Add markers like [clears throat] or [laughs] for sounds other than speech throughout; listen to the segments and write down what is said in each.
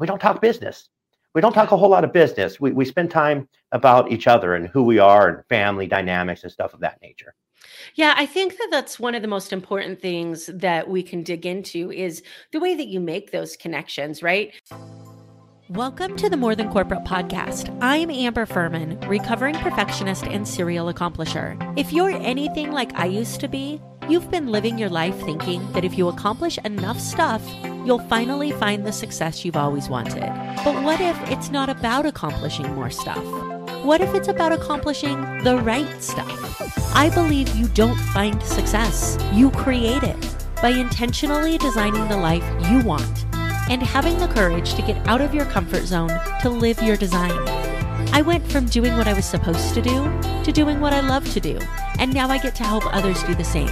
we don't talk business. We don't talk a whole lot of business. We, we spend time about each other and who we are and family dynamics and stuff of that nature. Yeah, I think that that's one of the most important things that we can dig into is the way that you make those connections, right? Welcome to the More Than Corporate podcast. I'm Amber Furman, recovering perfectionist and serial accomplisher. If you're anything like I used to be, you've been living your life thinking that if you accomplish enough stuff, you'll finally find the success you've always wanted. But what if it's not about accomplishing more stuff? What if it's about accomplishing the right stuff? I believe you don't find success, you create it by intentionally designing the life you want and having the courage to get out of your comfort zone to live your design. I went from doing what I was supposed to do to doing what I love to do, and now I get to help others do the same.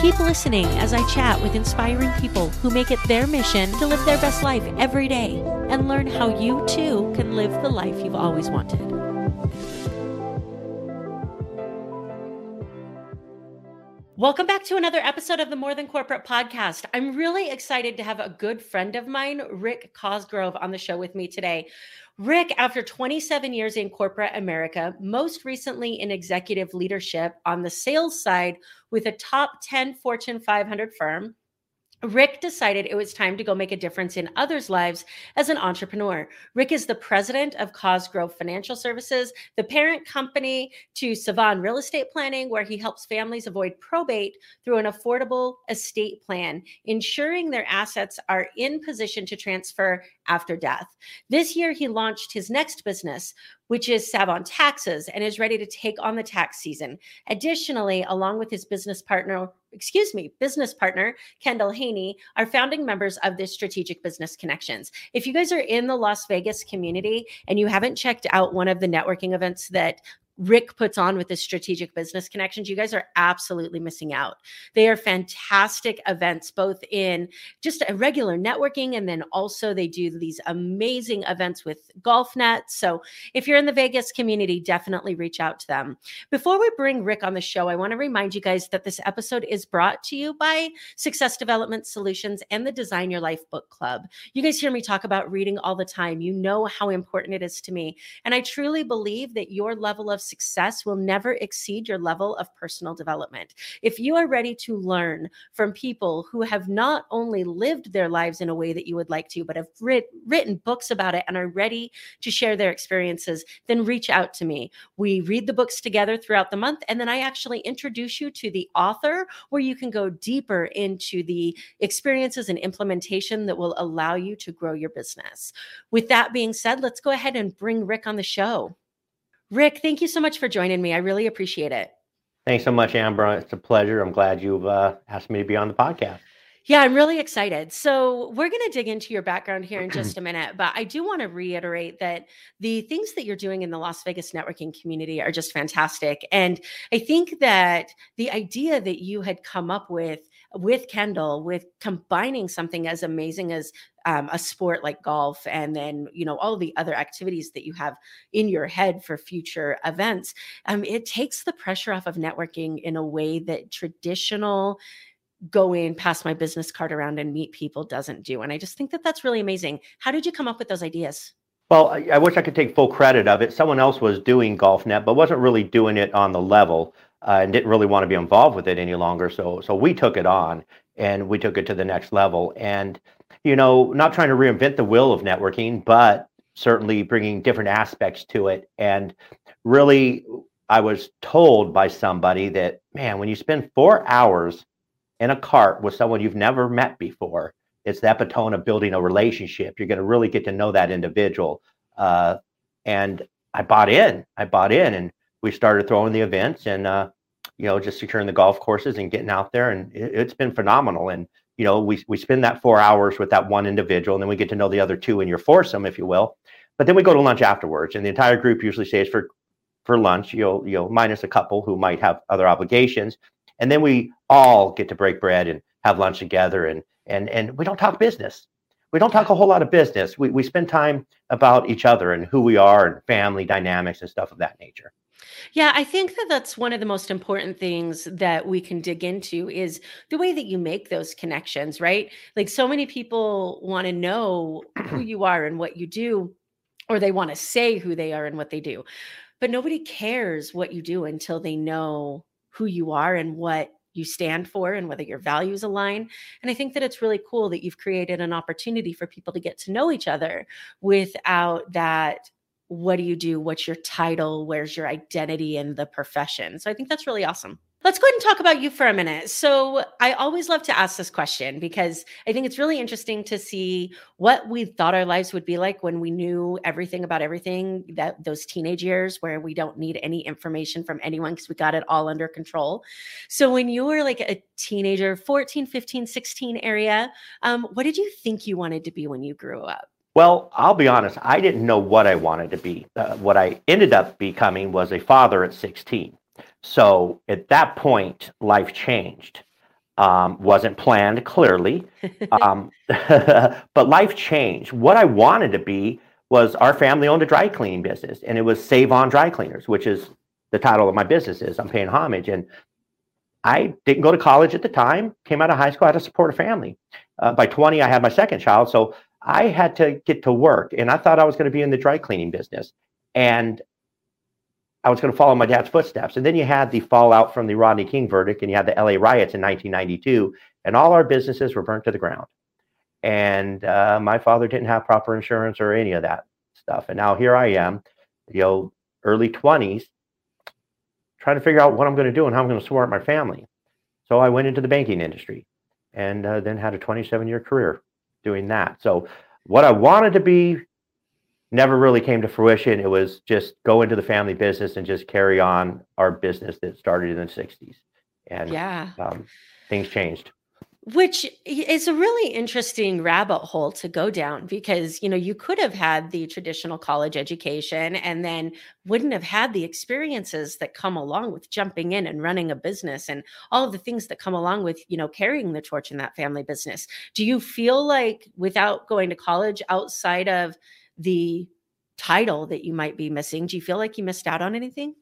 Keep listening as I chat with inspiring people who make it their mission to live their best life every day and learn how you too can live the life you've always wanted. Welcome back to another episode of the More Than Corporate podcast. I'm really excited to have a good friend of mine, Rick Cosgrove, on the show with me today. Rick, after 27 years in corporate America, most recently in executive leadership on the sales side with a top 10 Fortune 500 firm, Rick decided it was time to go make a difference in others' lives as an entrepreneur. Rick is the president of Cosgrove Financial Services, the parent company to Save On Real Estate Planning, where he helps families avoid probate through an affordable estate plan, ensuring their assets are in position to transfer after death. This year, he launched his next business, which is Save On Taxes, and is ready to take on the tax season. Additionally, along with his business partner, excuse me, business partner, Kendall Haney, are founding members of this Strategic Business Connections. If you guys are in the Las Vegas community and you haven't checked out one of the networking events that Rick puts on with the strategic business connections, you guys are absolutely missing out. They are fantastic events, both in just a regular networking, and then also they do these amazing events with golf nets. So if you're in the Vegas community, definitely reach out to them. Before we bring Rick on the show, I want to remind you guys that this episode is brought to you by Success Development Solutions and the Design Your Life Book Club. You guys hear me talk about reading all the time. You know how important it is to me. And I truly believe that your level of success will never exceed your level of personal development. If you are ready to learn from people who have not only lived their lives in a way that you would like to, but have writ- written books about it and are ready to share their experiences, then reach out to me. We read the books together throughout the month, and then I actually introduce you to the author where you can go deeper into the experiences and implementation that will allow you to grow your business. With that being said, let's go ahead and bring Rick on the show. Rick, thank you so much for joining me. I really appreciate it. Thanks so much, Amber. It's a pleasure. I'm glad you've uh, asked me to be on the podcast. Yeah, I'm really excited. So, we're going to dig into your background here in just [clears throat] a minute, but I do want to reiterate that the things that you're doing in the Las Vegas networking community are just fantastic. And I think that the idea that you had come up with with Kendall, with combining something as amazing as um, a sport like golf, and then you know all the other activities that you have in your head for future events, um, it takes the pressure off of networking in a way that traditional go in, pass my business card around, and meet people doesn't do. And I just think that that's really amazing. How did you come up with those ideas? Well, I, I wish I could take full credit of it. Someone else was doing GolfNet, but wasn't really doing it on the level uh, and didn't really want to be involved with it any longer. So, so we took it on and we took it to the next level. And you know, not trying to reinvent the wheel of networking, but certainly bringing different aspects to it. And really, I was told by somebody that, man, when you spend four hours in a cart with someone you've never met before, it's the epitome of building a relationship. You're going to really get to know that individual. Uh, and I bought in. I bought in, and we started throwing the events and uh, you know just securing the golf courses and getting out there, and it, has been phenomenal. And you know we we spend that four hours with that one individual, and then we get to know the other two in your foursome, if you will. But then we go to lunch afterwards, and the entire group usually stays for for lunch. You'll you'll minus a couple who might have other obligations, and then we all get to break bread and have lunch together and and and we don't talk business we don't talk a whole lot of business we, we spend time about each other and who we are and family dynamics and stuff of that nature Yeah, I think that that's one of the most important things that we can dig into is the way that you make those connections, right? Like so many people want to know who [clears throat] you are and what you do, or they want to say who they are and what they do. But nobody cares what you do until they know who you are and what you stand for and whether your values align. And I think that it's really cool that you've created an opportunity for people to get to know each other without that what do you do? What's your title? Where's your identity in the profession? So I think that's really awesome. Let's go ahead and talk about you for a minute. So, I always love to ask this question because I think it's really interesting to see what we thought our lives would be like when we knew everything about everything, that those teenage years where we don't need any information from anyone because we got it all under control. So, when you were like a teenager, 14, 15, 16 area, um, what did you think you wanted to be when you grew up? Well, I'll be honest, I didn't know what I wanted to be. Uh, what I ended up becoming was a father at 16. So at that point, life changed. Um, wasn't planned clearly, [laughs] um, [laughs] but life changed. What I wanted to be was our family owned a dry cleaning business, and it was Save On Dry Cleaners, which is the title of my business. Is I'm paying homage, and I didn't go to college at the time. Came out of high school, I had to support a family. Uh, by 20, I had my second child, so I had to get to work and I thought I was going to be in the dry cleaning business. And I was going to follow my dad's footsteps. And then you had the fallout from the Rodney King verdict and you had the LA riots in 1992, and all our businesses were burnt to the ground. And uh, my father didn't have proper insurance or any of that stuff. And now here I am, you know, early 20s, trying to figure out what I'm going to do and how I'm going to support my family. So I went into the banking industry and uh, then had a 27 year career doing that. So what I wanted to be never really came to fruition. It was just go into the family business and just carry on our business that started in the 60s. And yeah, um, things changed which is a really interesting rabbit hole to go down because you know you could have had the traditional college education and then wouldn't have had the experiences that come along with jumping in and running a business and all of the things that come along with you know carrying the torch in that family business. Do you feel like without going to college outside of the title that you might be missing do you feel like you missed out on anything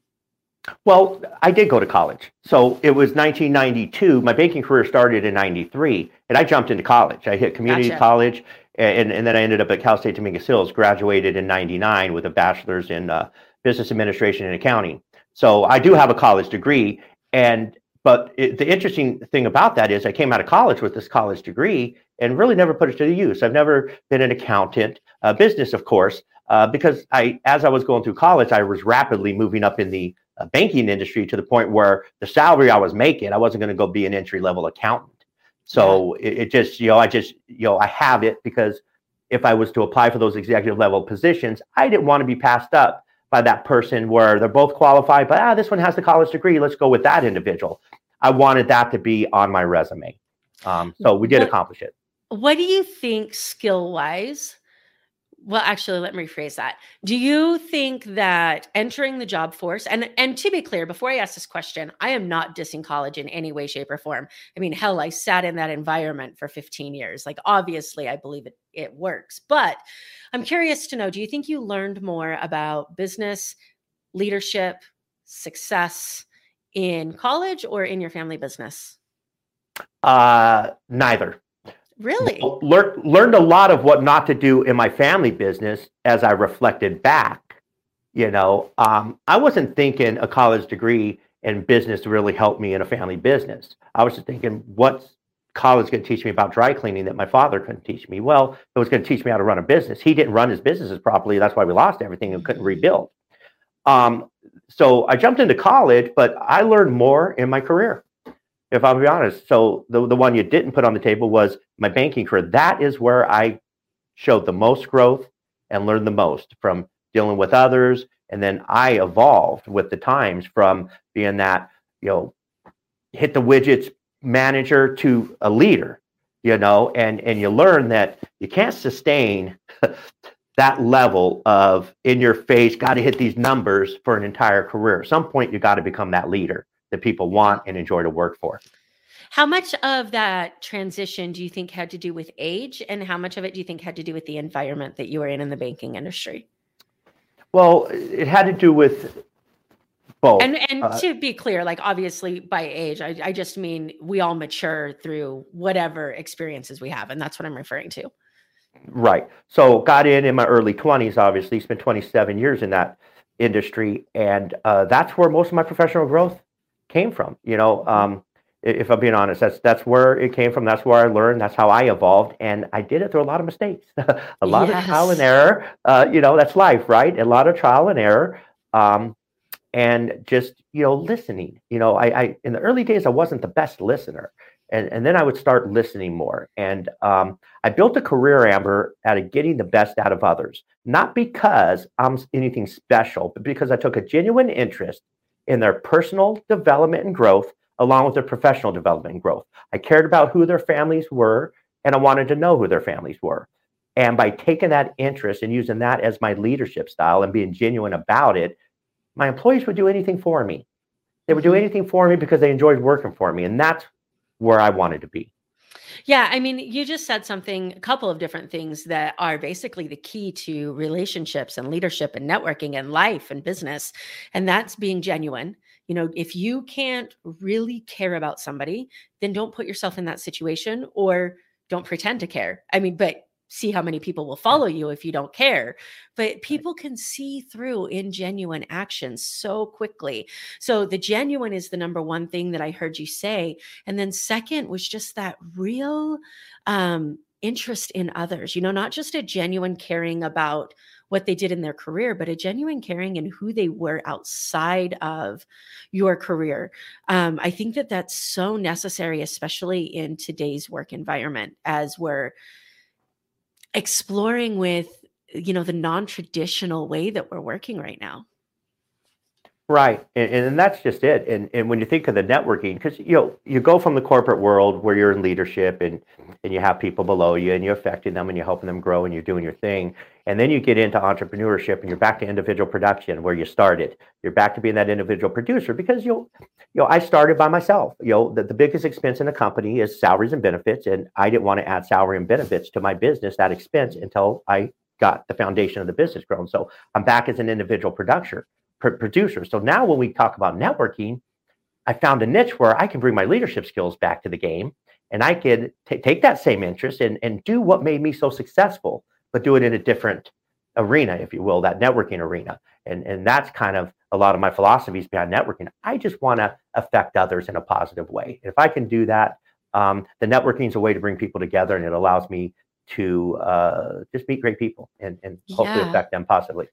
well, I did go to college. So it was 1992. My banking career started in 93, and I jumped into college. I hit community gotcha. college, and, and then I ended up at Cal State Dominguez Hills, graduated in 99 with a bachelor's in uh, business administration and accounting. So I do have a college degree. And but it, the interesting thing about that is I came out of college with this college degree and really never put it to the use. I've never been an accountant, uh, business, of course, uh, because I, as I was going through college, I was rapidly moving up in the banking industry to the point where the salary I was making, I wasn't going to go be an entry level accountant. So yeah. it, it, just, you know, I just, you know, I have it because if I was to apply for those executive level positions, I didn't want to be passed up by that person where they're both qualified, but ah, this one has the college degree. Let's go with that individual. I wanted that to be on my resume. Um, so we did what, accomplish it. What do you think skill wise well actually let me rephrase that. Do you think that entering the job force and and to be clear before i ask this question i am not dissing college in any way shape or form. I mean hell i sat in that environment for 15 years. Like obviously i believe it it works. But i'm curious to know do you think you learned more about business leadership success in college or in your family business? Uh neither Really? Learned learned a lot of what not to do in my family business as I reflected back. You know, um, I wasn't thinking a college degree in business really helped me in a family business. I was just thinking, what's college going to teach me about dry cleaning that my father couldn't teach me? Well, it was going to teach me how to run a business. He didn't run his businesses properly. That's why we lost everything and couldn't rebuild. Um, so I jumped into college, but I learned more in my career if I'll be honest. So the, the one you didn't put on the table was my banking career. That is where I showed the most growth and learned the most from dealing with others. And then I evolved with the times from being that, you know, hit the widgets manager to a leader, you know, and, and you learn that you can't sustain [laughs] that level of in your face, got to hit these numbers for an entire career. At some point, you got to become that leader that people want and enjoy to work for. How much of that transition do you think had to do with age, and how much of it do you think had to do with the environment that you were in in the banking industry? Well, it had to do with Both. And and Uh, to be clear, like obviously by age, I, I just mean we all mature through whatever experiences we have, and that's what I'm referring to. Right. So got in in my early 20s, obviously, spent 27 years in that industry. And uh, that's where most of my professional growth came from. You know, um, if I'm being honest, that's that's where it came from. That's where I learned. That's how I evolved. And I did it through a lot of mistakes, [laughs] a lot of trial and error. Uh, you know, that's life, right? A lot of trial and error. Um, and just, you know, listening. You know, I, I in the early days, I wasn't the best listener. And, and then I would start listening more. And um, I built a career, Amber, out of getting the best out of others, not because I'm anything special, but because I took a genuine interest in their personal development and growth, along with their professional development and growth. I cared about who their families were, and I wanted to know who their families were. And by taking that interest and using that as my leadership style and being genuine about it, my employees would do anything for me. They would do Mhm. anything for me because they enjoyed working for me. And that's where I wanted to be. Yeah, I mean, you just said something, a couple of different things that are basically the key to relationships and leadership and networking and life and business. And that's being genuine. You know, if you can't really care about somebody, then don't put yourself in that situation or don't pretend to care. I mean, but see how many people will follow you if you don't care. But people can see through ingenuine actions so quickly. So the genuine is the number one thing that I heard you say. And then second was just that real um, interest in others, you know, not just a genuine caring about what they did in their career, but a genuine caring in who they were outside of your career. Um, I think that that's so necessary, especially in today's work environment, as we're exploring with, you know, the non-traditional way that we're working right now. Right, and, and that's just it. And and when you think of the networking, because you know you go from the corporate world where you're in leadership and and you have people below you and you're affecting them and you're helping them grow and you're doing your thing, and then you get into entrepreneurship and you're back to individual production where you started. You're back to being that individual producer because you you know I started by myself. You know the, the biggest expense in a company is salaries and benefits, and I didn't want to add salary and benefits to my business that expense until I got the foundation of the business grown. So I'm back as an individual producer pr- producer. So now when we talk about networking, I found a niche where I can bring my leadership skills back to the game and I could ta- take that same interest and, and do what made me so successful, but do it in a different arena, if you will, that networking arena. And, and that's kind of a lot of my philosophies behind networking. I just want to affect others in a positive way. And if I can do that, um, the networking is a way to bring people together and it allows me to uh, just meet great people and, and hopefully Yeah. affect them positively.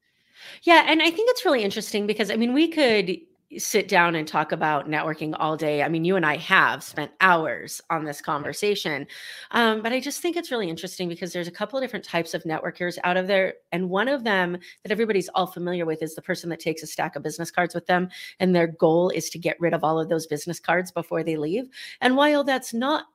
Yeah, and I think it's really interesting because I mean, we could sit down and talk about networking all day. I mean, you and I have spent hours on this conversation. Um, but I just think it's really interesting because there's a couple of different types of networkers out of there. And one of them that everybody's all familiar with is the person that takes a stack of business cards with them. And their goal is to get rid of all of those business cards before they leave. And while that's not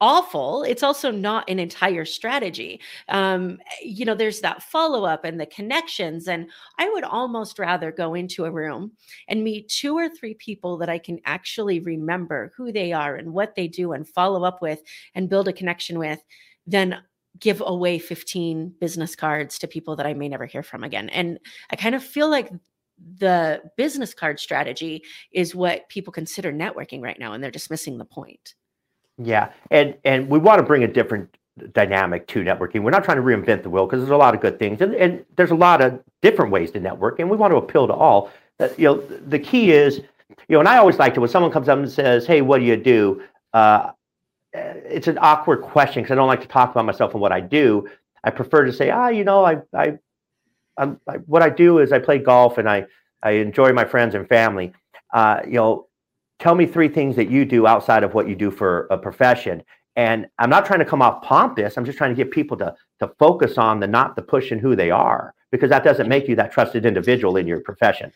awful it's also not an entire strategy. Um you know there's that follow up and the connections and i would almost rather go into a room and meet two or three people that i can actually remember who they are and what they do and follow up with and build a connection with than give away 15 business cards to people that i may never hear from again. And i kind of feel like the business card strategy is what people consider networking right now and they're dismissing the point Yeah, and and we want to bring a different dynamic to networking. We're not trying to reinvent the wheel because there's a lot of good things, and, and there's a lot of different ways to network, and we want to appeal to all. Uh, you know, the key is, you know, and I always like it when someone comes up and says, "Hey, what do you do?" Uh, it's an awkward question because I don't like to talk about myself and what I do. I prefer to say, "Ah, you know, I, I, I'm, I what I do is I play golf and I, I enjoy my friends and family." Uh, you know, tell me three things that you do outside of what you do for a profession. And i'm not trying to come off pompous. I'm just trying to get people to to focus on the not the push and who they are because that doesn't make you that trusted individual in your profession.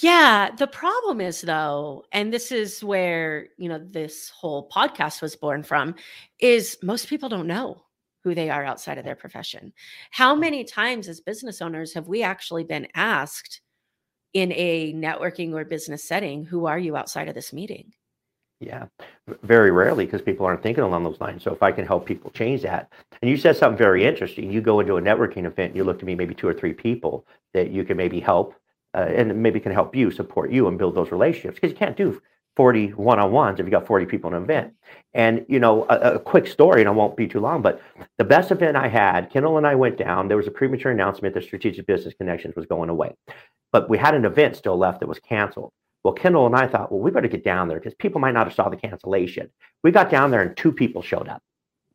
Yeah, the problem is though, and this is where, you know, this whole podcast was born from, is most people don't know who they are outside of their profession. How hmm. many times as business owners have we actually been asked in a networking or business setting, who are you outside of this meeting? yeah very rarely because people aren't thinking along those lines so if i can help people change that and you said something very interesting you go into a networking event you look to me maybe two or three people that you can maybe help uh, and maybe can help you support you and build those relationships because you can't do 40 one-on-ones if you got 40 people in an event. And you know, a, a, quick story, and I won't be too long, but the best event I had, Kendall and I went down. There was a premature announcement that Strategic Business Connections was going away, but we had an event still left that was canceled. Well, Kendall and I thought, well, we better get down there because people might not have saw the cancellation. We got down there and two people showed up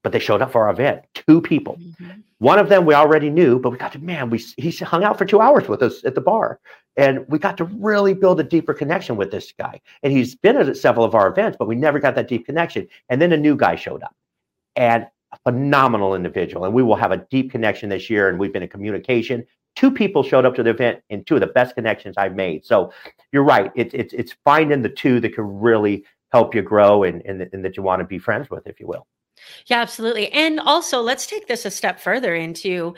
but they showed up for our event. Two people. Mm-hmm. One of them we already knew, but we got to man. We he hung out for two hours with us at the bar, and we got to really build a deeper connection with this guy. And he's been at several of our events, but we never got that deep connection. And then a new guy showed up, and a phenomenal individual. And we will have a deep connection this year. And we've been in communication. Two people showed up to the event, and two of the best connections I've made. So you're right. It's it's it's finding the two that can really help you grow and, and, and that you want to be friends with, if you will. Yeah, absolutely. And also, let's take this a step further into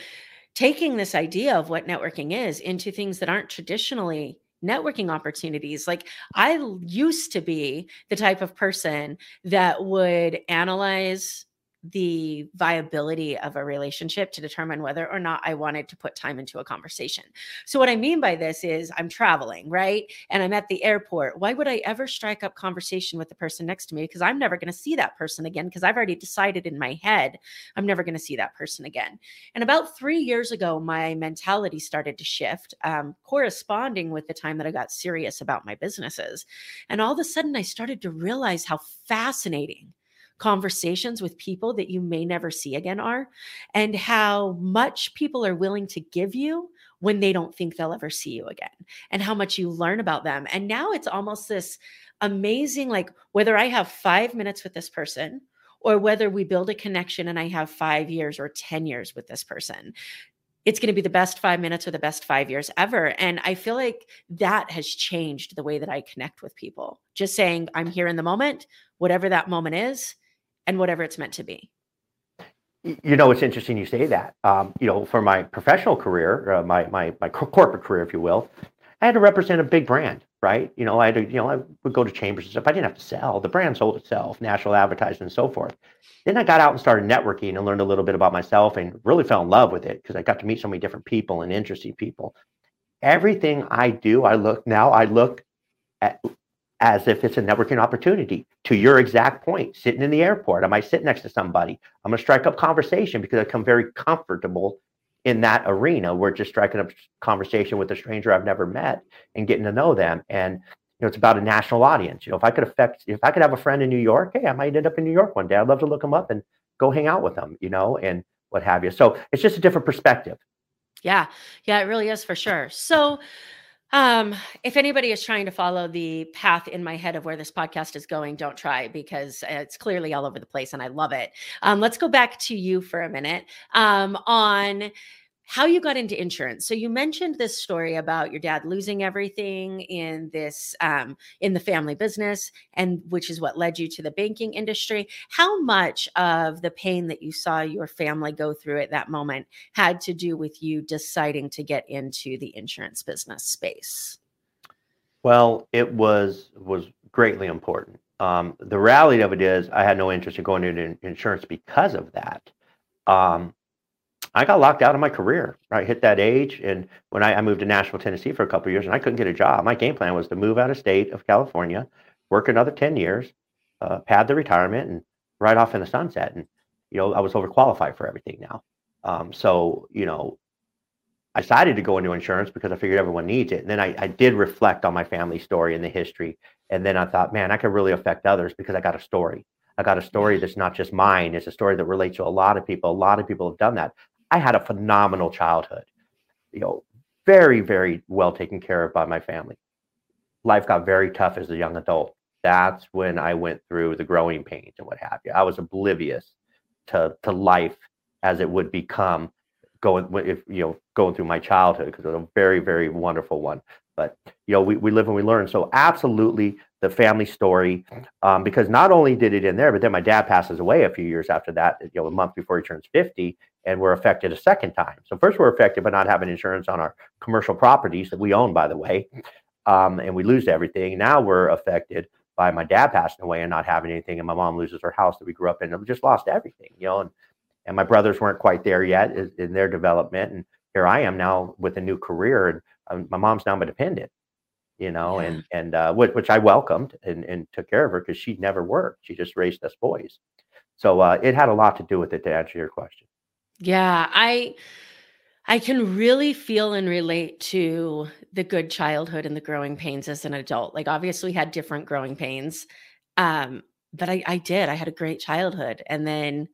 taking this idea of what networking is into things that aren't traditionally networking opportunities. Like I used to be the type of person that would analyze the viability of a relationship to determine whether or not I wanted to put time into a conversation. So, what I mean by this is I'm traveling, right? And I'm at the airport. Why would I ever strike up conversation with the person next to me? Because I'm never going to see that person again, because I've already decided in my head I'm never going to see that person again. And about three years ago, my mentality started to shift, um, corresponding with the time that I got serious about my businesses. And all of a sudden, I started to realize how fascinating conversations with people that you may never see again are, and how much people are willing to give you when they don't think they'll ever see you again, and how much you learn about them. And now it's almost this amazing like, whether I have five minutes with this person or whether we build a connection and I have five years or 10 years with this person. It's going to be the best five minutes or the best five years ever. And I feel like that has changed the way that I connect with people. Just saying, I'm here in the moment, whatever that moment is, and whatever it's meant to be. You know, it's interesting you say that. Um, you know, for my professional career, uh, my, my, my corporate career, if you will, I had to represent a big brand, right? You know, I had to, you know, I would go to chambers and stuff. I didn't have to sell. The brand sold itself, national advertising and so forth. Then I got out and started networking and learned a little bit about myself and really fell in love with it because I got to meet so many different people and interesting people. Everything I do, I look now, I look at as if it's a networking opportunity. To your exact point, sitting in the airport, I might sit next to somebody. I'm going to strike up conversation because I become very comfortable in that arena. We're just striking up conversation with a stranger I've never met and getting to know them. And you know, it's about a national audience. You know, if I could affect, if I could have a friend in New York, hey, I might end up in New York one day. I'd love to look them up and go hang out with them. You know, and what have you. So it's just a different perspective. Yeah, yeah, it really is for sure. So. Um, if anybody is trying to follow the path in my head of where this podcast is going, don't try because it's clearly all over the place and I love it. Um, let's go back to you for a minute um, on how you got into insurance. So you mentioned this story about your dad losing everything in this um, in the family business, and which is what led you to the banking industry. How much of the pain that you saw your family go through at that moment had to do with you deciding to get into the insurance business space? Well, it was was greatly important. Um, the reality of it is, I had no interest in going into insurance because of that. Um, I got locked out of my career. I hit that age, and when I, I moved to Nashville, Tennessee for a couple years, and I couldn't get a job. My game plan was to move out of state of California, work another ten years, uh, pad the retirement, and ride off in the sunset. And you know, I was overqualified for everything now. Um, so you know, I decided to go into insurance because I figured everyone needs it. And then I, I did reflect on my family story and the history. And then I thought, man, I could really affect others because I got a story. I got a story that's not just mine. It's a story that relates to a lot of people. A lot of people have done that. I had a phenomenal childhood, you know, very, very well taken care of by my family. Life got very tough as a young adult. That's when I went through the growing pains and what have you. I was oblivious to to life as it would become going if you know going through my childhood because it was a very very wonderful one but you know we, we live and we learn so absolutely the family story um, because not only did it in there but then my dad passes away a few years after that you know a month before he turns 50 and we're affected a second time. So first we're affected by not having insurance on our commercial properties that we own, by the way, um, and we lose everything. Now we're affected by my dad passing away and not having anything, and my mom loses her house that we grew up in. And we just lost everything, you know. And and my brothers weren't quite there yet in their development, and here I am now with a new career, and um, my mom's now my dependent, you know, Yeah. and and uh, which, which I welcomed and, and took care of her because she never worked. She just raised us boys. So uh, it had a lot to do with it to answer your question. Yeah, I I can really feel and relate to the good childhood and the growing pains as an adult. Like obviously had different growing pains. Um, but I I did. I had a great childhood and then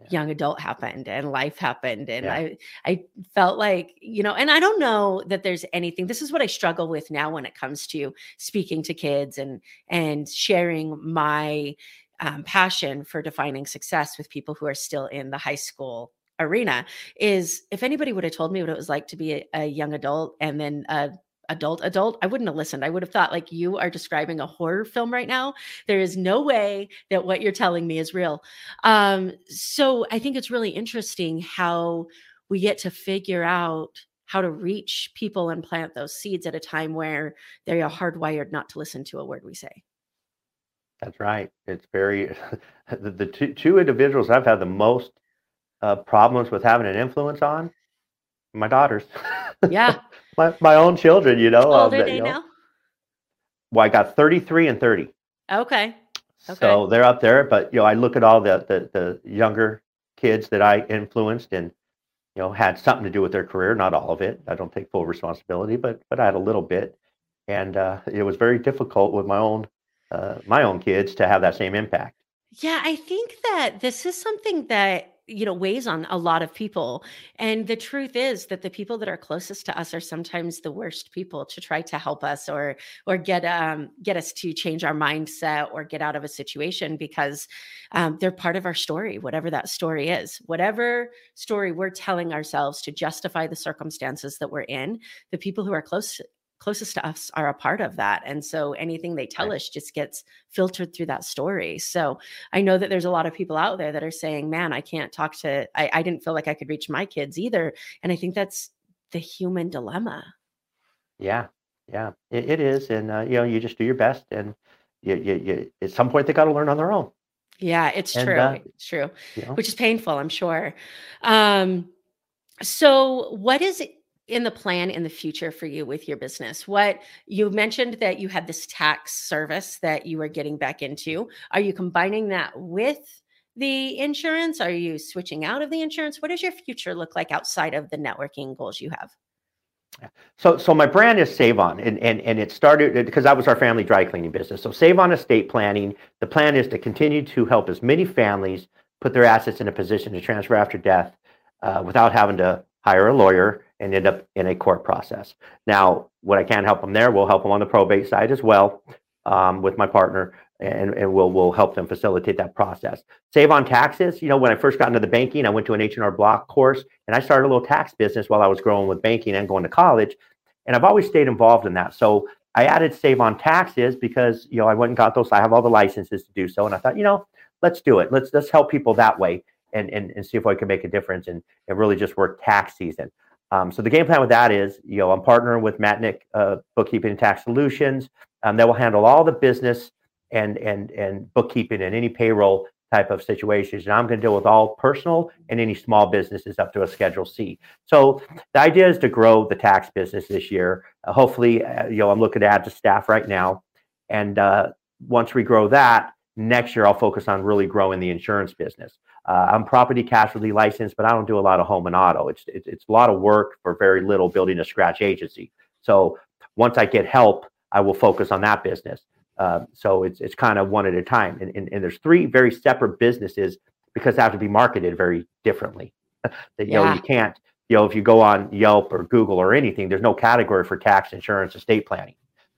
Yeah. young adult happened and life happened and Yeah. I I felt like, you know, and I don't know that there's anything. This is what I struggle with now when it comes to speaking to kids and and sharing my um, passion for defining success with people who are still in the high school arena is if anybody would have told me what it was like to be a, a young adult and then a adult adult i wouldn't have listened. I would have thought like you are describing a horror film right now. There is no way that what you're telling me is real. Um so i think it's really interesting how we get to figure out how to reach people and plant those seeds at a time where they are hardwired not to listen to a word we say. That's right. It's very [laughs] the, the two, two individuals I've had the most uh, problems with having an influence on my daughters. yeah [laughs] [laughs] my my own children. You know, how um, old are that, they you know, now Well, I got 33 and 30. okay Okay. So they're up there, but you know, I look at all the, the the younger kids that I influenced and you know had something to do with their career. Not all of it. I don't take full responsibility, but but I had a little bit, and uh, it was very difficult with my own uh, my own kids to have that same impact. Yeah, I think that this is something that, you know, weighs on a lot of people. And the truth is that the people that are closest to us are sometimes the worst people to try to help us or or get um get us to change our mindset or get out of a situation because um, they're part of our story, whatever that story is. Whatever story we're telling ourselves to justify the circumstances that we're in, the people who are close closest to us are a part of that. And so anything they tell Right. us just gets filtered through that story. So I know that there's a lot of people out there that are saying, man, I can't talk to, I, I didn't feel like I could reach my kids either. And I think that's the human dilemma. Yeah, yeah, it, it is, and uh, you know, you just do your best, and you, you, you at some point they got to learn on their own. Yeah, it's And true. uh, It's true, you know, which is painful, I'm sure. Um, so what is in the plan in the future for you with your business? What you mentioned that you had this tax service that you were getting back into. Are you combining that with the insurance? Are you switching out of the insurance? What does your future look like outside of the networking goals you have? So, so my brand is Save On, and, and, and it started because that was our family dry cleaning business. So, Save On Estate Planning, the plan is to continue to help as many families put their assets in a position to transfer after death uh, without having to hire a lawyer and end up in a court process. Now, what I can't help them there, we'll help them on the probate side as well um, with my partner, and, and we'll, we'll help them facilitate that process. Save on taxes, you know, when I first got into the banking, I went to an H&R Block course and I started a little tax business while I was growing with banking and going to college. And I've always stayed involved in that. So I added save on taxes because, you know, I went and got those. I have all the licenses to do so. And I thought, you know, let's do it. Let's, let's help people that way and, and, and see if I can make a difference and, and really just work tax season. Um, so the game plan with that is, you know, I'm partnering with Matnick uh, Bookkeeping and Tax Solutions. Um, they will handle all the business and and and bookkeeping and any payroll type of situations. And I'm going to deal with all personal and any small businesses up to a Schedule C. So the idea is to grow the tax business this year. Uh, hopefully, uh, you know, I'm looking to add to staff right now, and uh, once we grow that next year, I'll focus on really growing the insurance business. Uh, I'm property casualty licensed, but I don't do a lot of home and auto. It's, it's it's a lot of work for very little building a scratch agency. So once I get help, I will focus on that business. Uh, so it's it's kind of one at a time, and, and and there's three very separate businesses because they have to be marketed very differently. that [laughs] you know you can't you know if you go on Yelp or Google or anything, there's no category for tax, insurance, estate planning.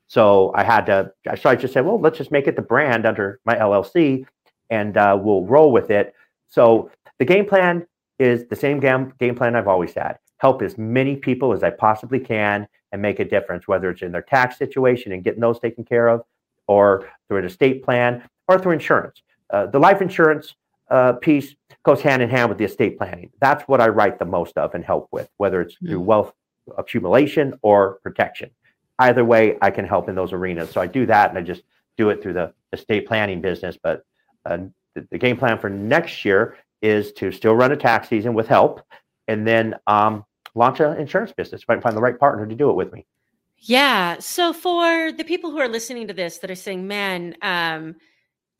So I had to. So I just said, well, let's just make it the brand under my LLC, and uh, we'll roll with it. So the game plan is the same game game plan I've always had. Help as many people as I possibly can and make a difference, whether it's in their tax situation and getting those taken care of, or through an estate plan, or through insurance. Uh, the life insurance uh, piece goes hand in hand with the estate planning. That's what I write the most of and help with, whether it's through wealth accumulation or protection. Either way, I can help in those arenas. So I do that, and I just do it through the estate planning business. But uh, the, the game plan for next year is to still run a tax season with help, and then um, launch an insurance business if I can find the right partner to do it with me. Yeah. So for the people who are listening to this that are saying, man, um,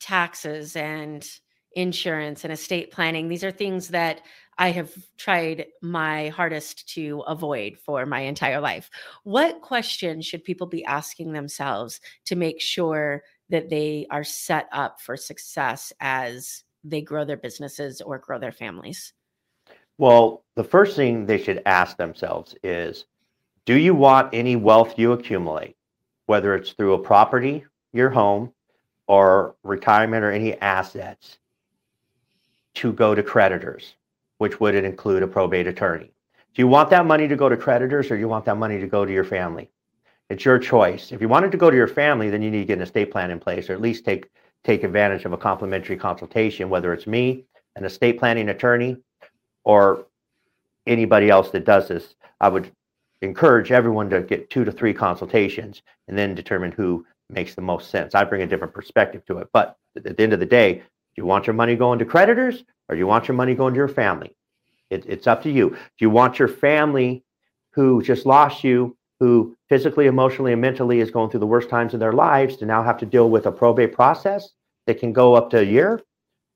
taxes and insurance and estate planning, these are things that I have tried my hardest to avoid for my entire life. What questions should people be asking themselves to make sure that they are set up for success as they grow their businesses or grow their families? Well, the first thing they should ask themselves is Do you want any wealth you accumulate, whether it's through a property, your home, or retirement or any assets, to go to creditors? Which would include a probate attorney. Do you want that money to go to creditors or you want that money to go to your family? It's your choice. If you want it to go to your family, then you need to get an estate plan in place or at least take take advantage of a complimentary consultation, whether it's me, an estate planning attorney, or anybody else that does this. I would encourage everyone to get two to three consultations and then determine who makes the most sense. I bring a different perspective to it. But at the end of the day, do you want your money going to creditors or do you want your money going to your family? It, it's up to you. Do you want your family who just lost you, who physically, emotionally, and mentally is going through the worst times of their lives to now have to deal with a probate process that can go up to a year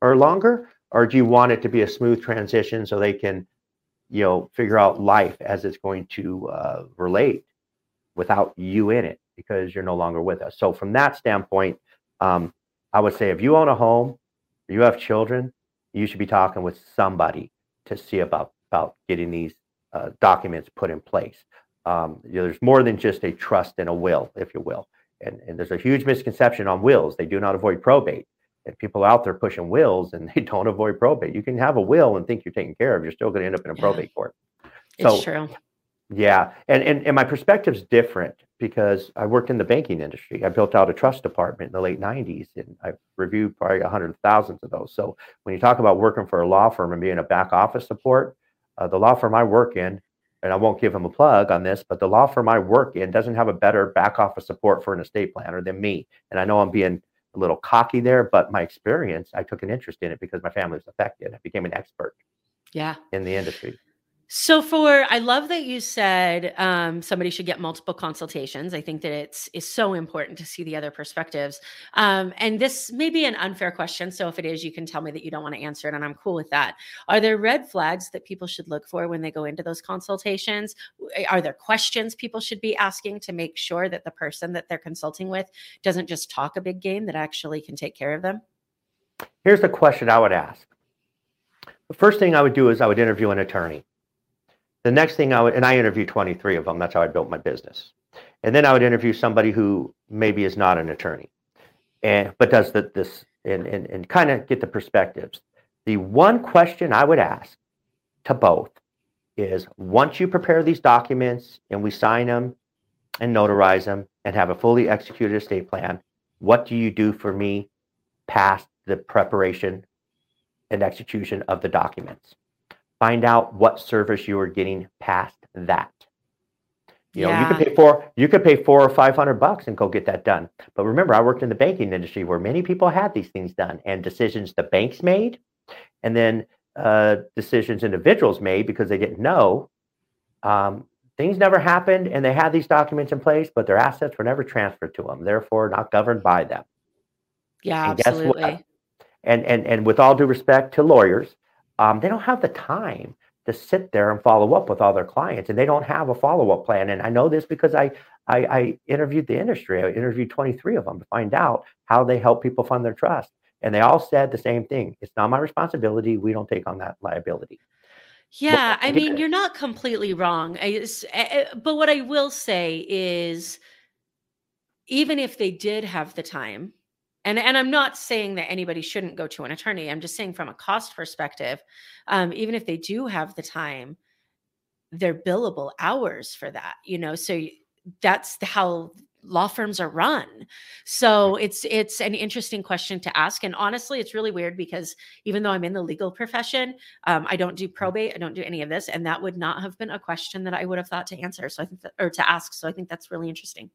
or longer? Or do you want it to be a smooth transition so they can, you know, figure out life as it's going to uh, relate without you in it because you're no longer with us? So from that standpoint, um, I would say if you own a home you have children, you should be talking with somebody to see about about getting these uh, documents put in place. Um, you know, there's more than just a trust and a will, if you will. And, and there's a huge misconception on wills. They do not avoid probate. And people out there pushing wills and they [laughs] don't avoid probate. You can have a will and think you're taken care of. You're still going to end up in a probate court. So, it's true. Yeah, and, and and my perspective's different because I worked in the banking industry. I built out a trust department in the late '90s, and I've reviewed probably a hundred thousands of those. So when you talk about working for a law firm and being a back office support, uh, the law firm I work in, and I won't give them a plug on this, but the law firm I work in doesn't have a better back office support for an estate planner than me. And I know I'm being a little cocky there, but my experience, I took an interest in it because my family was affected. I became an expert. Yeah. In the industry. So for I love that you said um, somebody should get multiple consultations. I think that it's is so important to see the other perspectives. Um, and this may be an unfair question. So if it is, you can tell me that you don't want to answer it, and I'm cool with that. Are there red flags that people should look for when they go into those consultations? Are there questions people should be asking to make sure that the person that they're consulting with doesn't just talk a big game that actually can take care of them? Here's the question I would ask. The first thing I would do is I would interview an attorney the next thing I would, and I interviewed 23 of them. That's how I built my business. And then I would interview somebody who maybe is not an attorney, and but does the, this and, and, and kind of get the perspectives. The one question I would ask to both is once you prepare these documents and we sign them and notarize them and have a fully executed estate plan, what do you do for me past the preparation and execution of the documents? Find out what service you are getting past that. You know, yeah. you could pay four, you could pay four or five hundred bucks and go get that done. But remember, I worked in the banking industry where many people had these things done and decisions the banks made, and then uh, decisions individuals made because they didn't know. Um, things never happened, and they had these documents in place, but their assets were never transferred to them, therefore not governed by them. Yeah, and absolutely. And and and with all due respect to lawyers, um, they don't have the time to sit there and follow up with all their clients and they don't have a follow-up plan. And i know this because I, I, I interviewed the industry. I interviewed 23 of them to find out how they help people fund their trust. And they all said the same thing it's not my responsibility. We don't take on that liability. Yeah i mean you're not completely wrong. I, but what i will say is even if they did have the time and and i'm not saying that anybody shouldn't go to an attorney i'm just saying from a cost perspective um, even if they do have the time they're billable hours for that you know so that's how law firms are run. So it's it's an interesting question to ask and honestly it's really weird because even though i'm in the legal profession um, i don't do mm. probate i don't do any of this and that would not have been a question that i would have thought to answer so i think that, or to ask so i think that's really interesting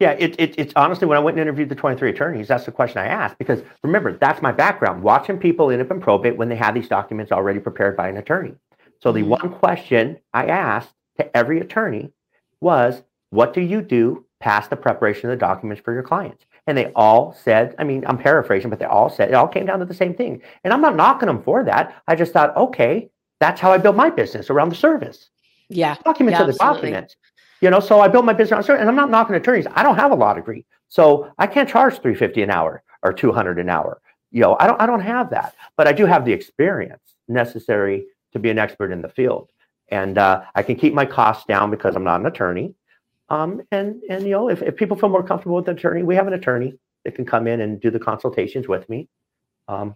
yeah, it, it, it's honestly when I went and interviewed the 23 attorneys, that's the question I asked because remember, that's my background, watching people end up in probate when they have these documents already prepared by an attorney. So the mm-hmm. one question I asked to every attorney was, what do you do past the preparation of the documents for your clients? And they all said, I mean, I'm paraphrasing, but they all said it all came down to the same thing. And I'm not knocking them for that. I just thought, okay, that's how I built my business around the service. Yeah. Documents yeah, are the documents. You know, so I built my business on and I'm not knocking attorneys. I don't have a law degree. So I can't charge 350 an hour or 200 an hour. You know, I don't I don't have that, but I do have the experience necessary to be an expert in the field. And uh, I can keep my costs down because I'm not an attorney. Um, and and you know, if, if people feel more comfortable with an attorney, we have an attorney that can come in and do the consultations with me. Um,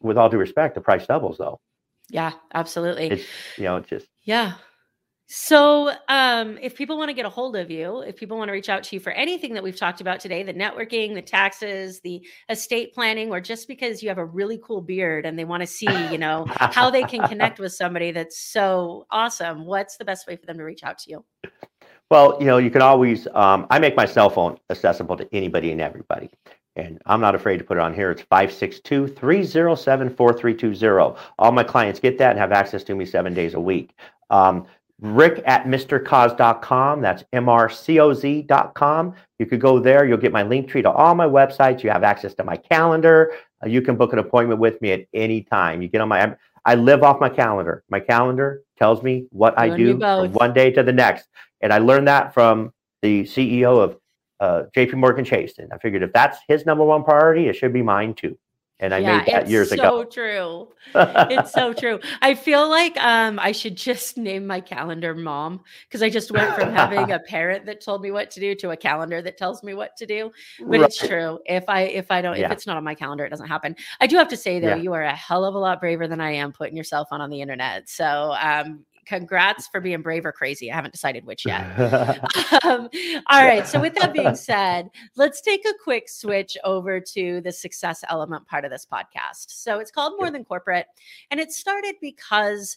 with all due respect, the price doubles though. Yeah, absolutely. It's you know, it's just yeah. So, um, if people want to get a hold of you, if people want to reach out to you for anything that we've talked about today, the networking, the taxes, the estate planning, or just because you have a really cool beard and they want to see, you know, how they can [laughs] connect with somebody that's so awesome, what's the best way for them to reach out to you? Well, you know, you can always, um, I make my cell phone accessible to anybody and everybody. And I'm not afraid to put it on here. It's 562 307 4320. All my clients get that and have access to me seven days a week. Um, rick at mrcoz.com. That's mrcoz.com. You could go there. You'll get my link tree to all my websites. You have access to my calendar. Uh, you can book an appointment with me at any time. You get on my, I live off my calendar. My calendar tells me what You I do from one day to the next. And I learned that from the CEO of uh, JP Morgan Chase. And I figured if that's his number one priority, it should be mine too. And I yeah, made that it's years so ago. true. It's so [laughs] true. I feel like um, I should just name my calendar mom because I just went from having a [laughs] parent that told me what to do to a calendar that tells me what to do. But it's true. If I if I don't if it's not on my calendar, it doesn't happen. I do have to say though, Yeah. you are a hell of a lot braver than I am putting yourself on on the internet. So um, congrats for being brave or crazy. I haven't decided which yet. [laughs] um, all right. So, with that being said, let's take a quick switch over to the success element part of this podcast. So, it's called More. Than Corporate, and it started because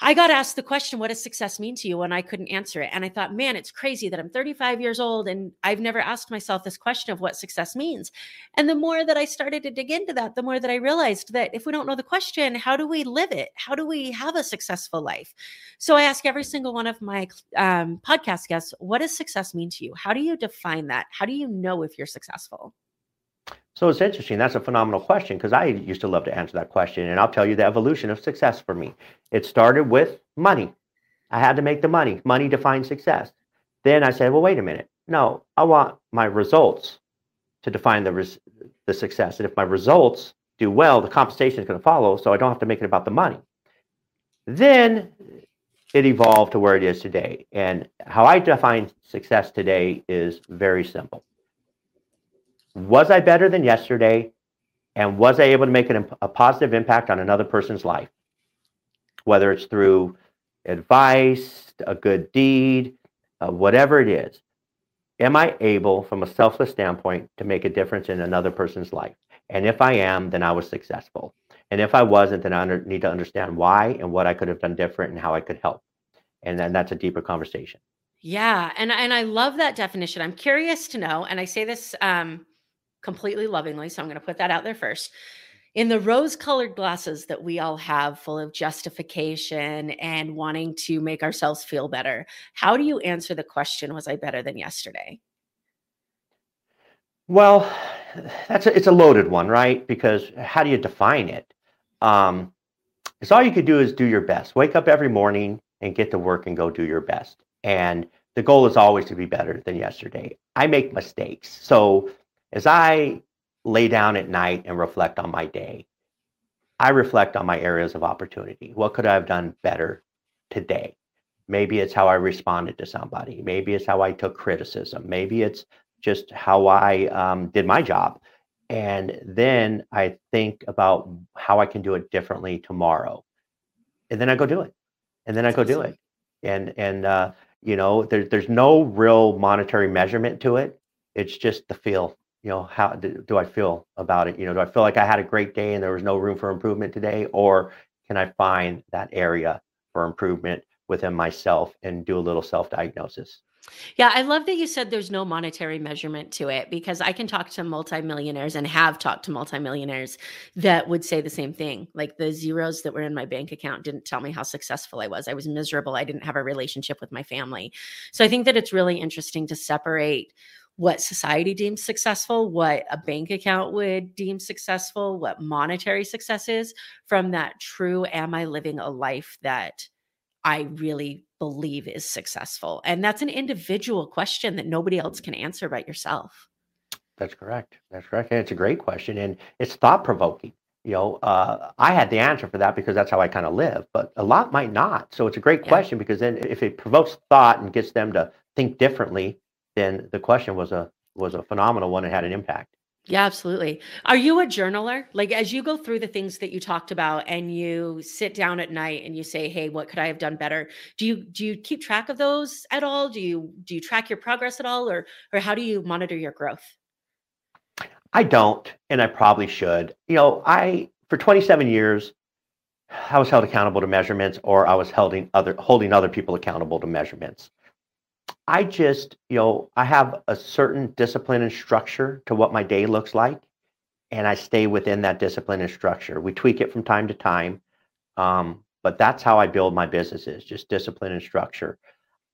I got asked the question, What does success mean to you? And I couldn't answer it. And I thought, man, it's crazy that I'm 35 years old and I've never asked myself this question of what success means. And the more that I started to dig into that, the more that I realized that if we don't know the question, how do we live it? How do we have a successful life? So I ask every single one of my um, podcast guests, what does success mean to you? How do you define that? How do you know if you're successful? So it's interesting. That's a phenomenal question because I used to love to answer that question. And I'll tell you the evolution of success for me. It started with money. I had to make the money. Money defines success. Then I said, well, wait a minute. No, I want my results to define the, res- the success. And if my results do well, the compensation is going to follow. So I don't have to make it about the money. Then it evolved to where it is today. And how I define success today is very simple was I better than yesterday? And was I able to make an, a positive impact on another person's life? Whether it's through advice, a good deed, uh, whatever it is. Am I able, from a selfless standpoint, to make a difference in another person's life? And if I am, then I was successful. And if I wasn't, then I under, need to understand why and what I could have done different and how I could help. And then that's a deeper conversation. Yeah, and and I love that definition. I'm curious to know, and I say this um, completely lovingly, so I'm going to put that out there first. In the rose-colored glasses that we all have, full of justification and wanting to make ourselves feel better, how do you answer the question? Was I better than yesterday? Well, that's a, it's a loaded one, right? Because how do you define it? Um, it's all you could do is do your best. Wake up every morning and get to work and go do your best. And the goal is always to be better than yesterday. I make mistakes. So as I lay down at night and reflect on my day, I reflect on my areas of opportunity. What could I have done better today? Maybe it's how I responded to somebody. Maybe it's how I took criticism. Maybe it's just how I um, did my job. And then I think about how I can do it differently tomorrow. And then I go do it. And then I go do it. And, and, uh, you know, there, there's no real monetary measurement to it. It's just the feel, you know, how do, do I feel about it? You know, do I feel like I had a great day and there was no room for improvement today? Or can I find that area for improvement within myself and do a little self diagnosis? Yeah, I love that you said there's no monetary measurement to it because I can talk to multimillionaires and have talked to multimillionaires that would say the same thing. Like the zeros that were in my bank account didn't tell me how successful I was. I was miserable. I didn't have a relationship with my family. So I think that it's really interesting to separate what society deems successful, what a bank account would deem successful, what monetary success is from that true am I living a life that I really believe is successful? And that's an individual question that nobody else can answer but yourself. That's correct. That's correct. And it's a great question and it's thought provoking. You know, uh, I had the answer for that because that's how I kind of live, but a lot might not. So it's a great Yeah. question because then if it provokes thought and gets them to think differently, then the question was a was a phenomenal one and had an impact. Yeah, absolutely. Are you a journaler? Like as you go through the things that you talked about and you sit down at night and you say, "Hey, what could I have done better?" Do you do you keep track of those at all? Do you do you track your progress at all or or how do you monitor your growth? I don't, and I probably should. You know, I for 27 years, I was held accountable to measurements, or I was holding other holding other people accountable to measurements. I just, you know, I have a certain discipline and structure to what my day looks like, and I stay within that discipline and structure. We tweak it from time to time, um, but that's how I build my businesses, just discipline and structure.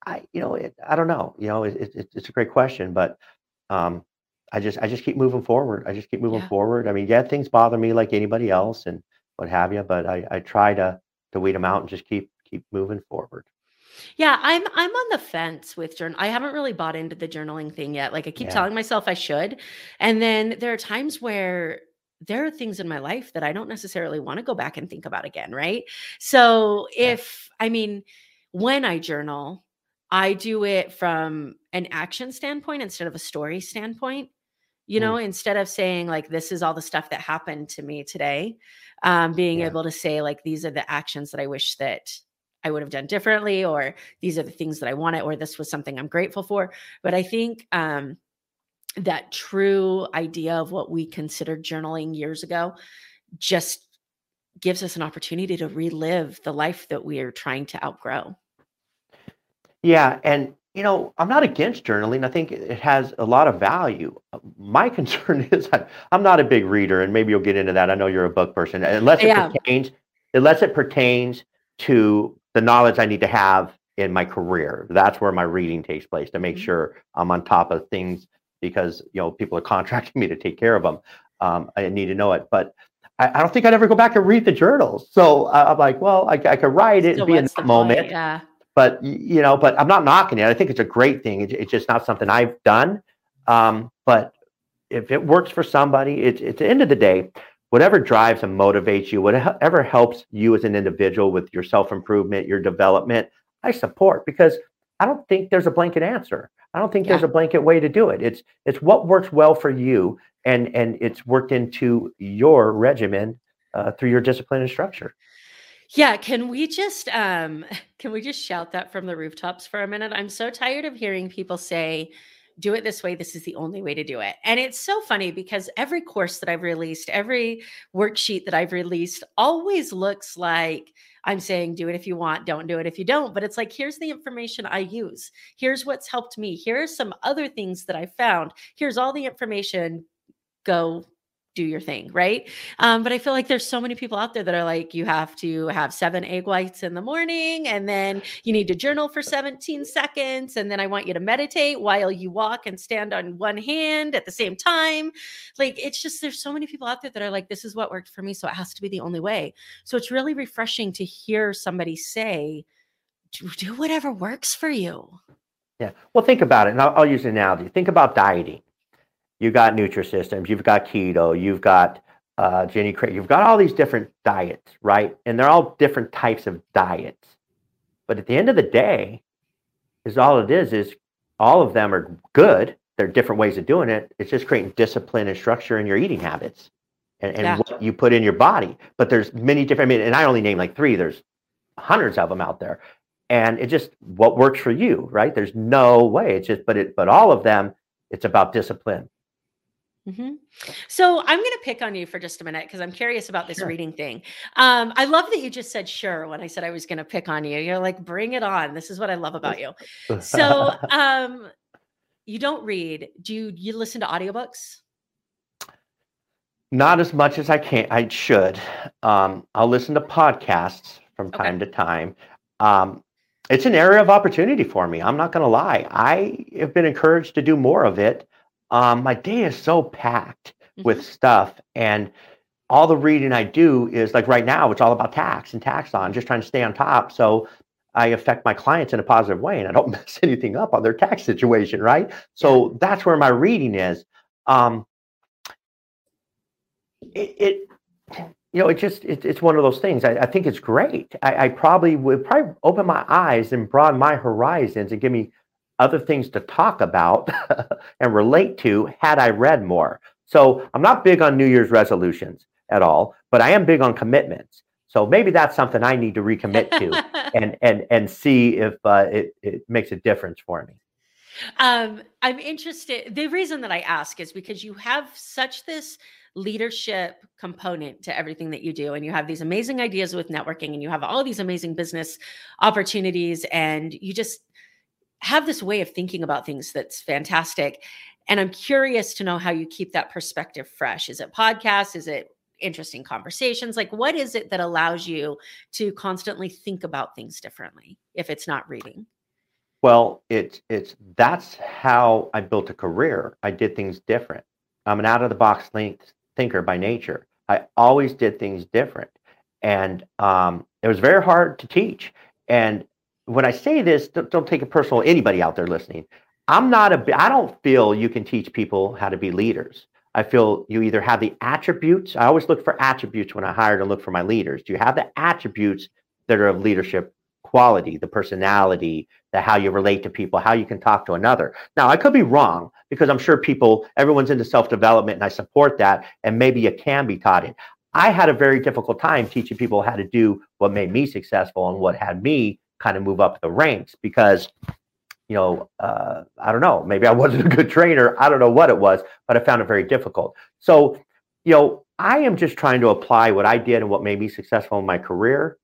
I, you know, it, I don't know, you know, it, it, it's a great question, but um, I just, I just keep moving forward. I just keep moving Yeah. forward. I mean, yeah, things bother me like anybody else, and what have you, but I, I try to to weed them out and just keep keep moving forward. Yeah, I'm I'm on the fence with journal. I haven't really bought into the journaling thing yet. Like I keep Yeah, telling myself I should. And then there are times where there are things in my life that I don't necessarily want to go back and think about again, right? So yeah, if I mean when I journal, I do it from an action standpoint instead of a story standpoint. You mm, know, instead of saying like this is all the stuff that happened to me today, um, being yeah. able to say like these are the actions that I wish that I would have done differently, or these are the things that I wanted, or this was something I'm grateful for. But I think um, that true idea of what we considered journaling years ago just gives us an opportunity to relive the life that we are trying to outgrow. Yeah, and you know, I'm not against journaling. I think it has a lot of value. Uh, My [laughs] concern is I, I'm not a big reader, and maybe you'll get into that. I know you're a book person. Unless it Yeah. pertains, unless it pertains to the knowledge I need to have in my career. That's where my reading takes place to make Mhm. sure I'm on top of things because you know people are [laughs] contracting me to take care of them. Um, I need to know it, but I, I don't think I'd ever go back and read the journals. So I, I'm like, well, I, I could write it and be in the that point? moment Yeah. but you know, but I'm not knocking it. I think it's a great thing. It's, it's just not something I've done. Um, but if it works for somebody, it's, it's at the end of the day, whatever drives and motivates you, whatever helps you as an individual with your self improvement, your development, I support because I don't think there's a blanket answer. I don't think there's a blanket way to do it. It's it's what works well for you, and and it's worked into your regimen uh, through your discipline and structure. Yeah, can we just um [laughs] can we just shout that from the rooftops for a minute? I'm so tired of hearing people say do it this way, this is the only way to do it. And it's so funny because every course that I've released, every worksheet that I've released always looks like I'm saying do it if you want, don't do it if you don't, but it's like here's the information I use. Here's what's helped me. Here are some other things that I found. Here's all the information. Go do your thing, right? Um, but I feel like there's so many people out there that are like, you have to have seven egg whites in the morning, and then you need to journal for 17 seconds, and then I want you to meditate while you walk and stand on one hand at the same time. Like, it's just there's so many people out there that are like, this is what worked for me, so it has to be the only way. So it's really refreshing to hear somebody say, do, whatever works for you. Yeah. Well, think about it, and I'll, I'll use an analogy. Think about dieting. You got Nutrisystems, you've got keto, you've got uh, Jenny Craig, you've got all these different diets, right? And they're all different types of diets. But at the end of the day, is all it is is all of them are good. They're different ways of doing it. It's just creating discipline and structure in your eating habits and, and Yeah. what you put in your body. But there's many different. I mean, and I only name like three. There's hundreds of them out there, and it just what works for you, right? There's no way. It's just, but it, but all of them, it's about discipline Mm-hmm. So I'm going to pick on you for just a minute because I'm curious about this Sure. reading thing. Um, I love that you just said sure when I said I was going to pick on you. You're like, bring it on. This is what I love about you. So [laughs] um, you don't read. Do you, you listen to audiobooks? Not as much as I can. I should. Um, I'll listen to podcasts from Okay. time to time. Um, it's an area of opportunity for me. I'm not going to lie. I have been encouraged to do more of it. Um, my day is so packed with Mhm. stuff, and all the reading I do is like right now. It's all about tax and tax on, just trying to stay on top. So I affect my clients in a positive way, and I don't [laughs] mess anything up on their tax situation, right? So that's where my reading is. Um, it, it you know it just it, it's one of those things i, I think it's great I, I probably would probably open my eyes and broaden my horizons and give me other things to talk about [laughs] and relate to had i read more so i'm not big on new year's resolutions at all but i am big on commitments so maybe that's something i need to recommit to [laughs] and and and see if uh, it, it makes a difference for me um, I'm interested. The reason that I ask is because you have such this leadership component to everything that you do, and you have these amazing ideas with networking, and you have all these amazing business opportunities, and you just have this way of thinking about things that's fantastic. And I'm curious to know how you keep that perspective fresh. Is it podcasts? Is it interesting conversations? Like, what is it that allows you to constantly think about things differently if it's not reading? Well, it's it's that's how I built a career. I did things different. I'm an out of the box think, thinker by nature. I always did things different, and um, it was very hard to teach. And when I say this, don't, don't take it personal. Anybody out there listening, I'm not a. I don't feel you can teach people how to be leaders. I feel you either have the attributes. I always look for attributes when I hire to look for my leaders. Do you have the attributes that are of leadership quality, the personality, the how you relate to people, how you can talk to another. Now, I could be wrong because I'm sure people, everyone's into self development and I support that. And maybe you can be taught it. I had a very difficult time teaching people how to do what made me successful and what had me kind of move up the ranks because, you know, uh, I don't know, maybe I [laughs] wasn't a good trainer. I don't know what it was, but I found it very difficult. So, you know, I am just trying to apply what I did and what made me successful in my career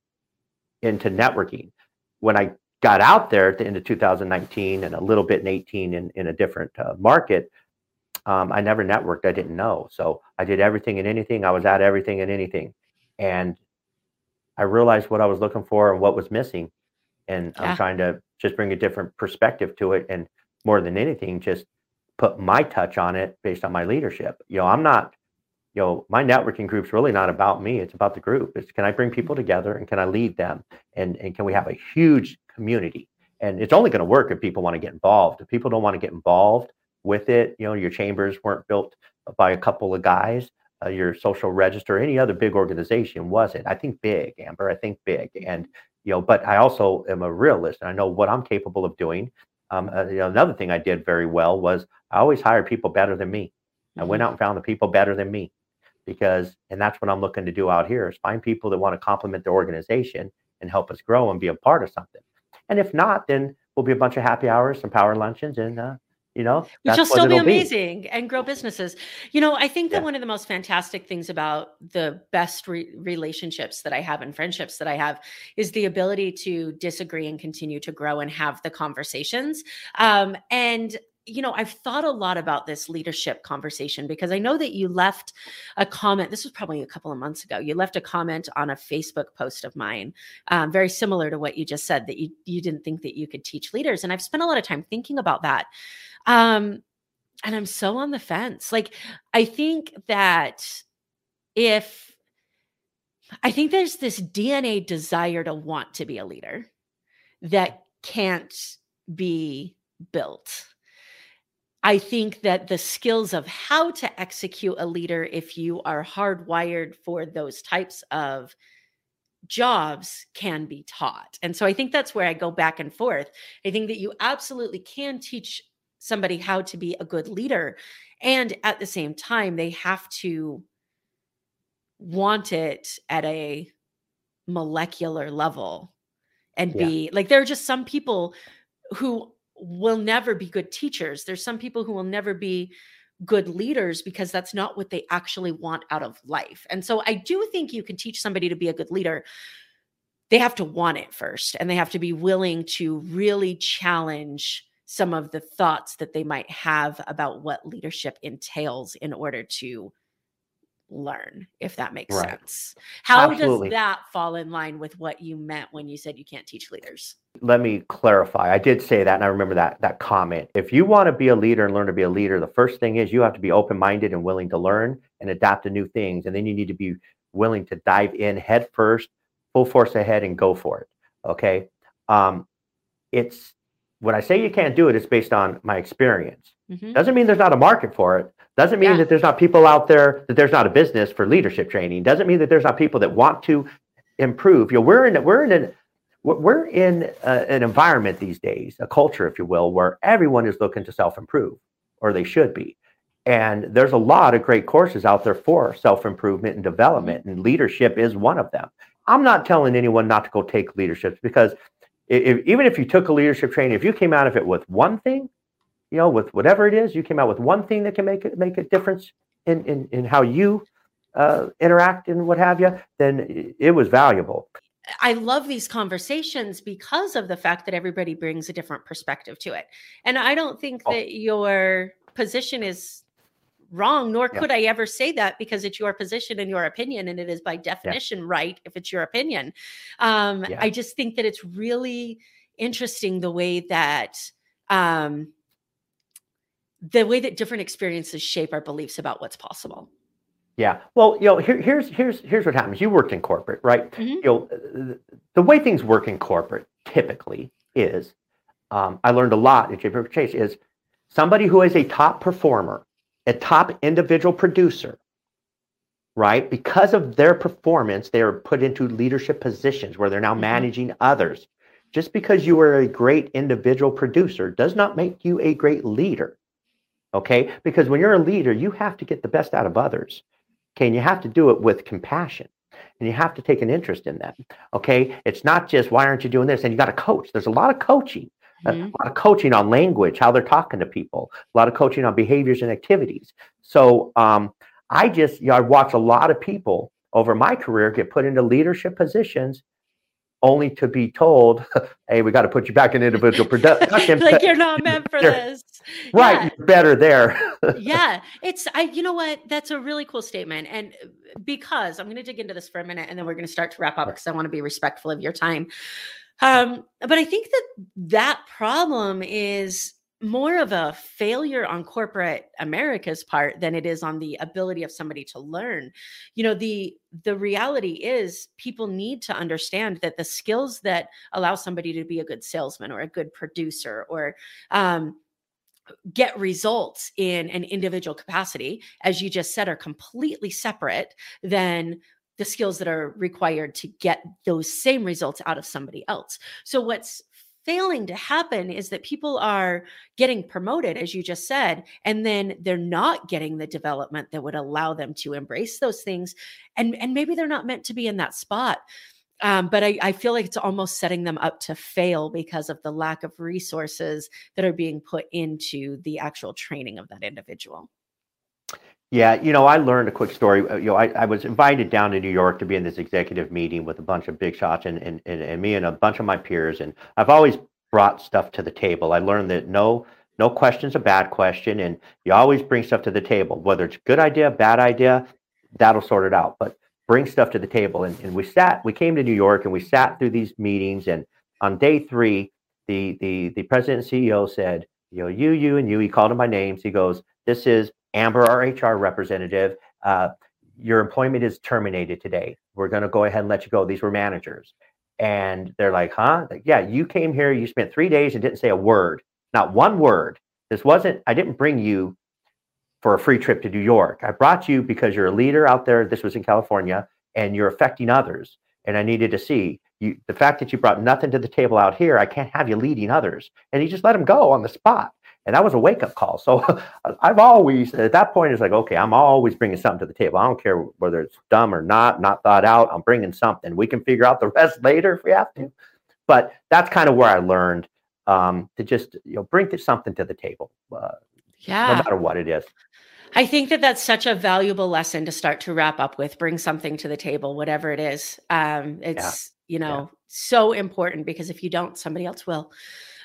into networking. When I got out there at the end of 2019 and a little bit in 18 in, in a different uh, market, um, I never networked. I didn't know. So I did everything and anything. I was at everything and anything. And I realized what I was looking for and what was missing. And Yeah. I'm trying to just bring a different perspective to it. And more than anything, just put my touch on it based on my leadership. You know, I'm not, you know, my networking group's really not about me. It's about the group. It's can I bring people together and can I lead them? And and can we have a huge community? And it's only going to work if people want to get involved. If people don't want to get involved with it, you know, your chambers weren't built by a couple of guys. Uh, your social register, any other big organization wasn't. I think big, Amber. I think big, and you know, but I also am a realist, and I know what I'm capable of doing. Um, uh, you know, another thing I did very well was I always hired people better than me. I went out and found the people better than me because, and that's what I'm looking to do out here is find people that want to complement the organization and help us grow and be a part of something. And if not, then we'll be a bunch of happy hours, some power luncheons, and uh, you know, which that's will still be amazing and grow businesses. You know, I think that Yeah. one of the most fantastic things about the best re- relationships that I have and friendships that I have is the ability to disagree and continue to grow and have the conversations. Um, and you know, I've thought a lot about this leadership conversation because I know that you left a comment. This was probably a couple of months ago. You left a comment on a Facebook post of mine, um, very similar to what you just said that you you didn't think that you could teach leaders. And I've spent a lot of time thinking about that. Um, and I'm so on the fence. Like, I think that if I think there's this DNA desire to want to be a leader that can't be built. I think that the skills of how to execute a leader, if you are hardwired for those types of jobs, can be taught. And so I think that's where I go back and forth. I think that you absolutely can teach somebody how to be a good leader. And at the same time, they have to want it at a molecular level and Yeah. be like, there are just some people who will never be good teachers. There's some people who will never be good leaders because that's not what they actually want out of life. And so I do think you can teach somebody to be a good leader. They have to want it first and they have to be willing to really challenge some of the thoughts that they might have about what leadership entails in order to learn if that makes right. sense how Absolutely. does that fall in line with what you meant when you said you can't teach leaders let me clarify i did say that and i remember that that comment if you want to be a leader and learn to be a leader the first thing is you have to be open-minded and willing to learn and adapt to new things and then you need to be willing to dive in head first full force ahead and go for it okay um, it's when I say you can't do it, it's based on my experience. Mm-hmm. Doesn't mean there's not a market for it. Doesn't mean yeah. that there's not people out there that there's not a business for leadership training. Doesn't mean that there's not people that want to improve. You know, we're in we're in an we're in a, an environment these days, a culture, if you will, where everyone is looking to self improve, or they should be. And there's a lot of great courses out there for self improvement and development, and leadership is one of them. I'm not telling anyone not to go take leadership because if, even if you took a leadership training, if you came out of it with one thing, you know, with whatever it is, you came out with one thing that can make it make a difference in in, in how you uh, interact and what have you, then it was valuable. I love these conversations because of the fact that everybody brings a different perspective to it. And I don't think oh. that your position is wrong, nor yeah. could I ever say that because it's your position and your opinion, and it is by definition yeah. right if it's your opinion. Um, yeah. I just think that it's really interesting the way that um, the way that different experiences shape our beliefs about what's possible. Yeah. Well, you know, here, here's here's here's what happens. You worked in corporate, right? Mm-hmm. You know, the way things work in corporate typically is, um, I learned a lot at JP Chase is somebody who is a top performer a top individual producer, right? Because of their performance, they are put into leadership positions where they're now mm-hmm. managing others. Just because you are a great individual producer does not make you a great leader. Okay? Because when you're a leader, you have to get the best out of others. Okay? And you have to do it with compassion. And you have to take an interest in them. Okay? It's not just why aren't you doing this? And you got to coach. There's a lot of coaching mm-hmm. a lot of coaching on language, how they're talking to people, a lot of coaching on behaviors and activities. So um, I just, you know, I watch a lot of people over my career get put into leadership positions only to be told, [laughs] "Hey, we got to put you back in individual [laughs] production." like you're not meant for [laughs] this, [laughs] right? Yeah. You're better there. [laughs] yeah, it's I. You know what? That's a really cool statement, and because I'm going to dig into this for a minute, and then we're going to start to wrap up because I want to be respectful of your time. Um, but I think that that problem is more of a failure on corporate America's part than it is on the ability of somebody to learn. You know, the the reality is people need to understand that the skills that allow somebody to be a good salesman or a good producer or um, get results in an individual capacity, as you just said, are completely separate than the skills that are required to get those same results out of somebody else. So what's failing to happen is that people are getting promoted as you just said and then they're not getting the development that would allow them to embrace those things and and maybe they're not meant to be in that spot um, but I, I feel like it's almost setting them up to fail because of the lack of resources that are being put into the actual training of that individual yeah, you know, I learned a quick story. Uh, you know, I, I was invited down to New York to be in this executive meeting with a bunch of big shots and, and, and, and me and a bunch of my peers. And I've always brought stuff to the table. I learned that no no question's a bad question, and you always bring stuff to the table, whether it's a good idea, bad idea, that'll sort it out. But bring stuff to the table. And, and we sat, we came to New York and we sat through these meetings. And on day three, the the the president and CEO said, you know, you, you, and you. He called them by names. He goes, "This is Amber, our HR representative, uh, your employment is terminated today. We're going to go ahead and let you go. These were managers. And they're like, huh? Yeah, you came here, you spent three days and didn't say a word, not one word. This wasn't, I didn't bring you for a free trip to New York. I brought you because you're a leader out there. This was in California and you're affecting others. And I needed to see you, the fact that you brought nothing to the table out here, I can't have you leading others. And he just let him go on the spot. And that was a wake up call. So [laughs] I've always, at that point, it's like, okay, I'm always bringing something to the table. I don't care whether it's dumb or not, not thought out. I'm bringing something. We can figure out the [laughs] rest later if we have to. But that's kind of where I learned um, to just, you know, bring something to the table. Uh, yeah. No matter what it is. I think that that's such a valuable lesson to start to wrap up with. Bring something to the table, whatever it is. Um, it's yeah. you know yeah. so important because if you don't, somebody else will.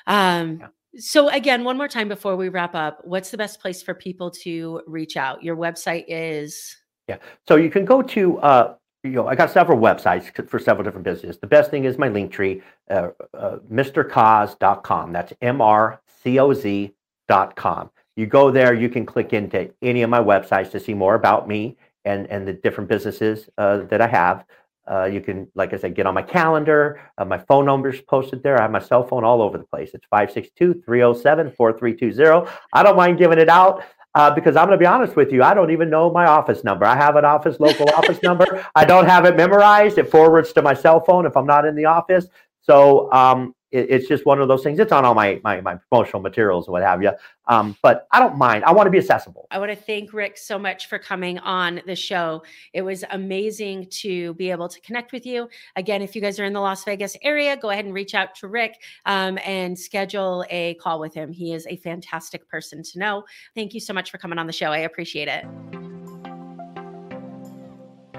Um, yeah. So again, one more time before we wrap up, what's the best place for people to reach out? Your website is. Yeah, so you can go to. Uh, you know, I got several websites for several different businesses. The best thing is my link tree, uh, uh, mrcoz.com. That's M R C O Z.com. You go there, you can click into any of my websites to see more about me and, and the different businesses uh, that I have. Uh, you can, like I said, get on my calendar. Uh, my phone number is posted there. I have my cell phone all over the place. It's 562 307 4320. I don't mind giving it out. Uh, because I'm going to be honest with you, I don't even know my office number. I have an office, local office [laughs] number. I don't have it memorized. It forwards to my cell phone if I'm not in the office. So um, it, it's just one of those things. It's on all my my, my promotional materials and what have you. Um, but I don't mind. I want to be accessible. I want to thank Rick so much for coming on the show. It was amazing to be able to connect with you. Again, if you guys are in the Las Vegas area, go ahead and reach out to Rick um, and schedule a call with him. He is a fantastic person to know. Thank you so much for coming on the show. I appreciate it.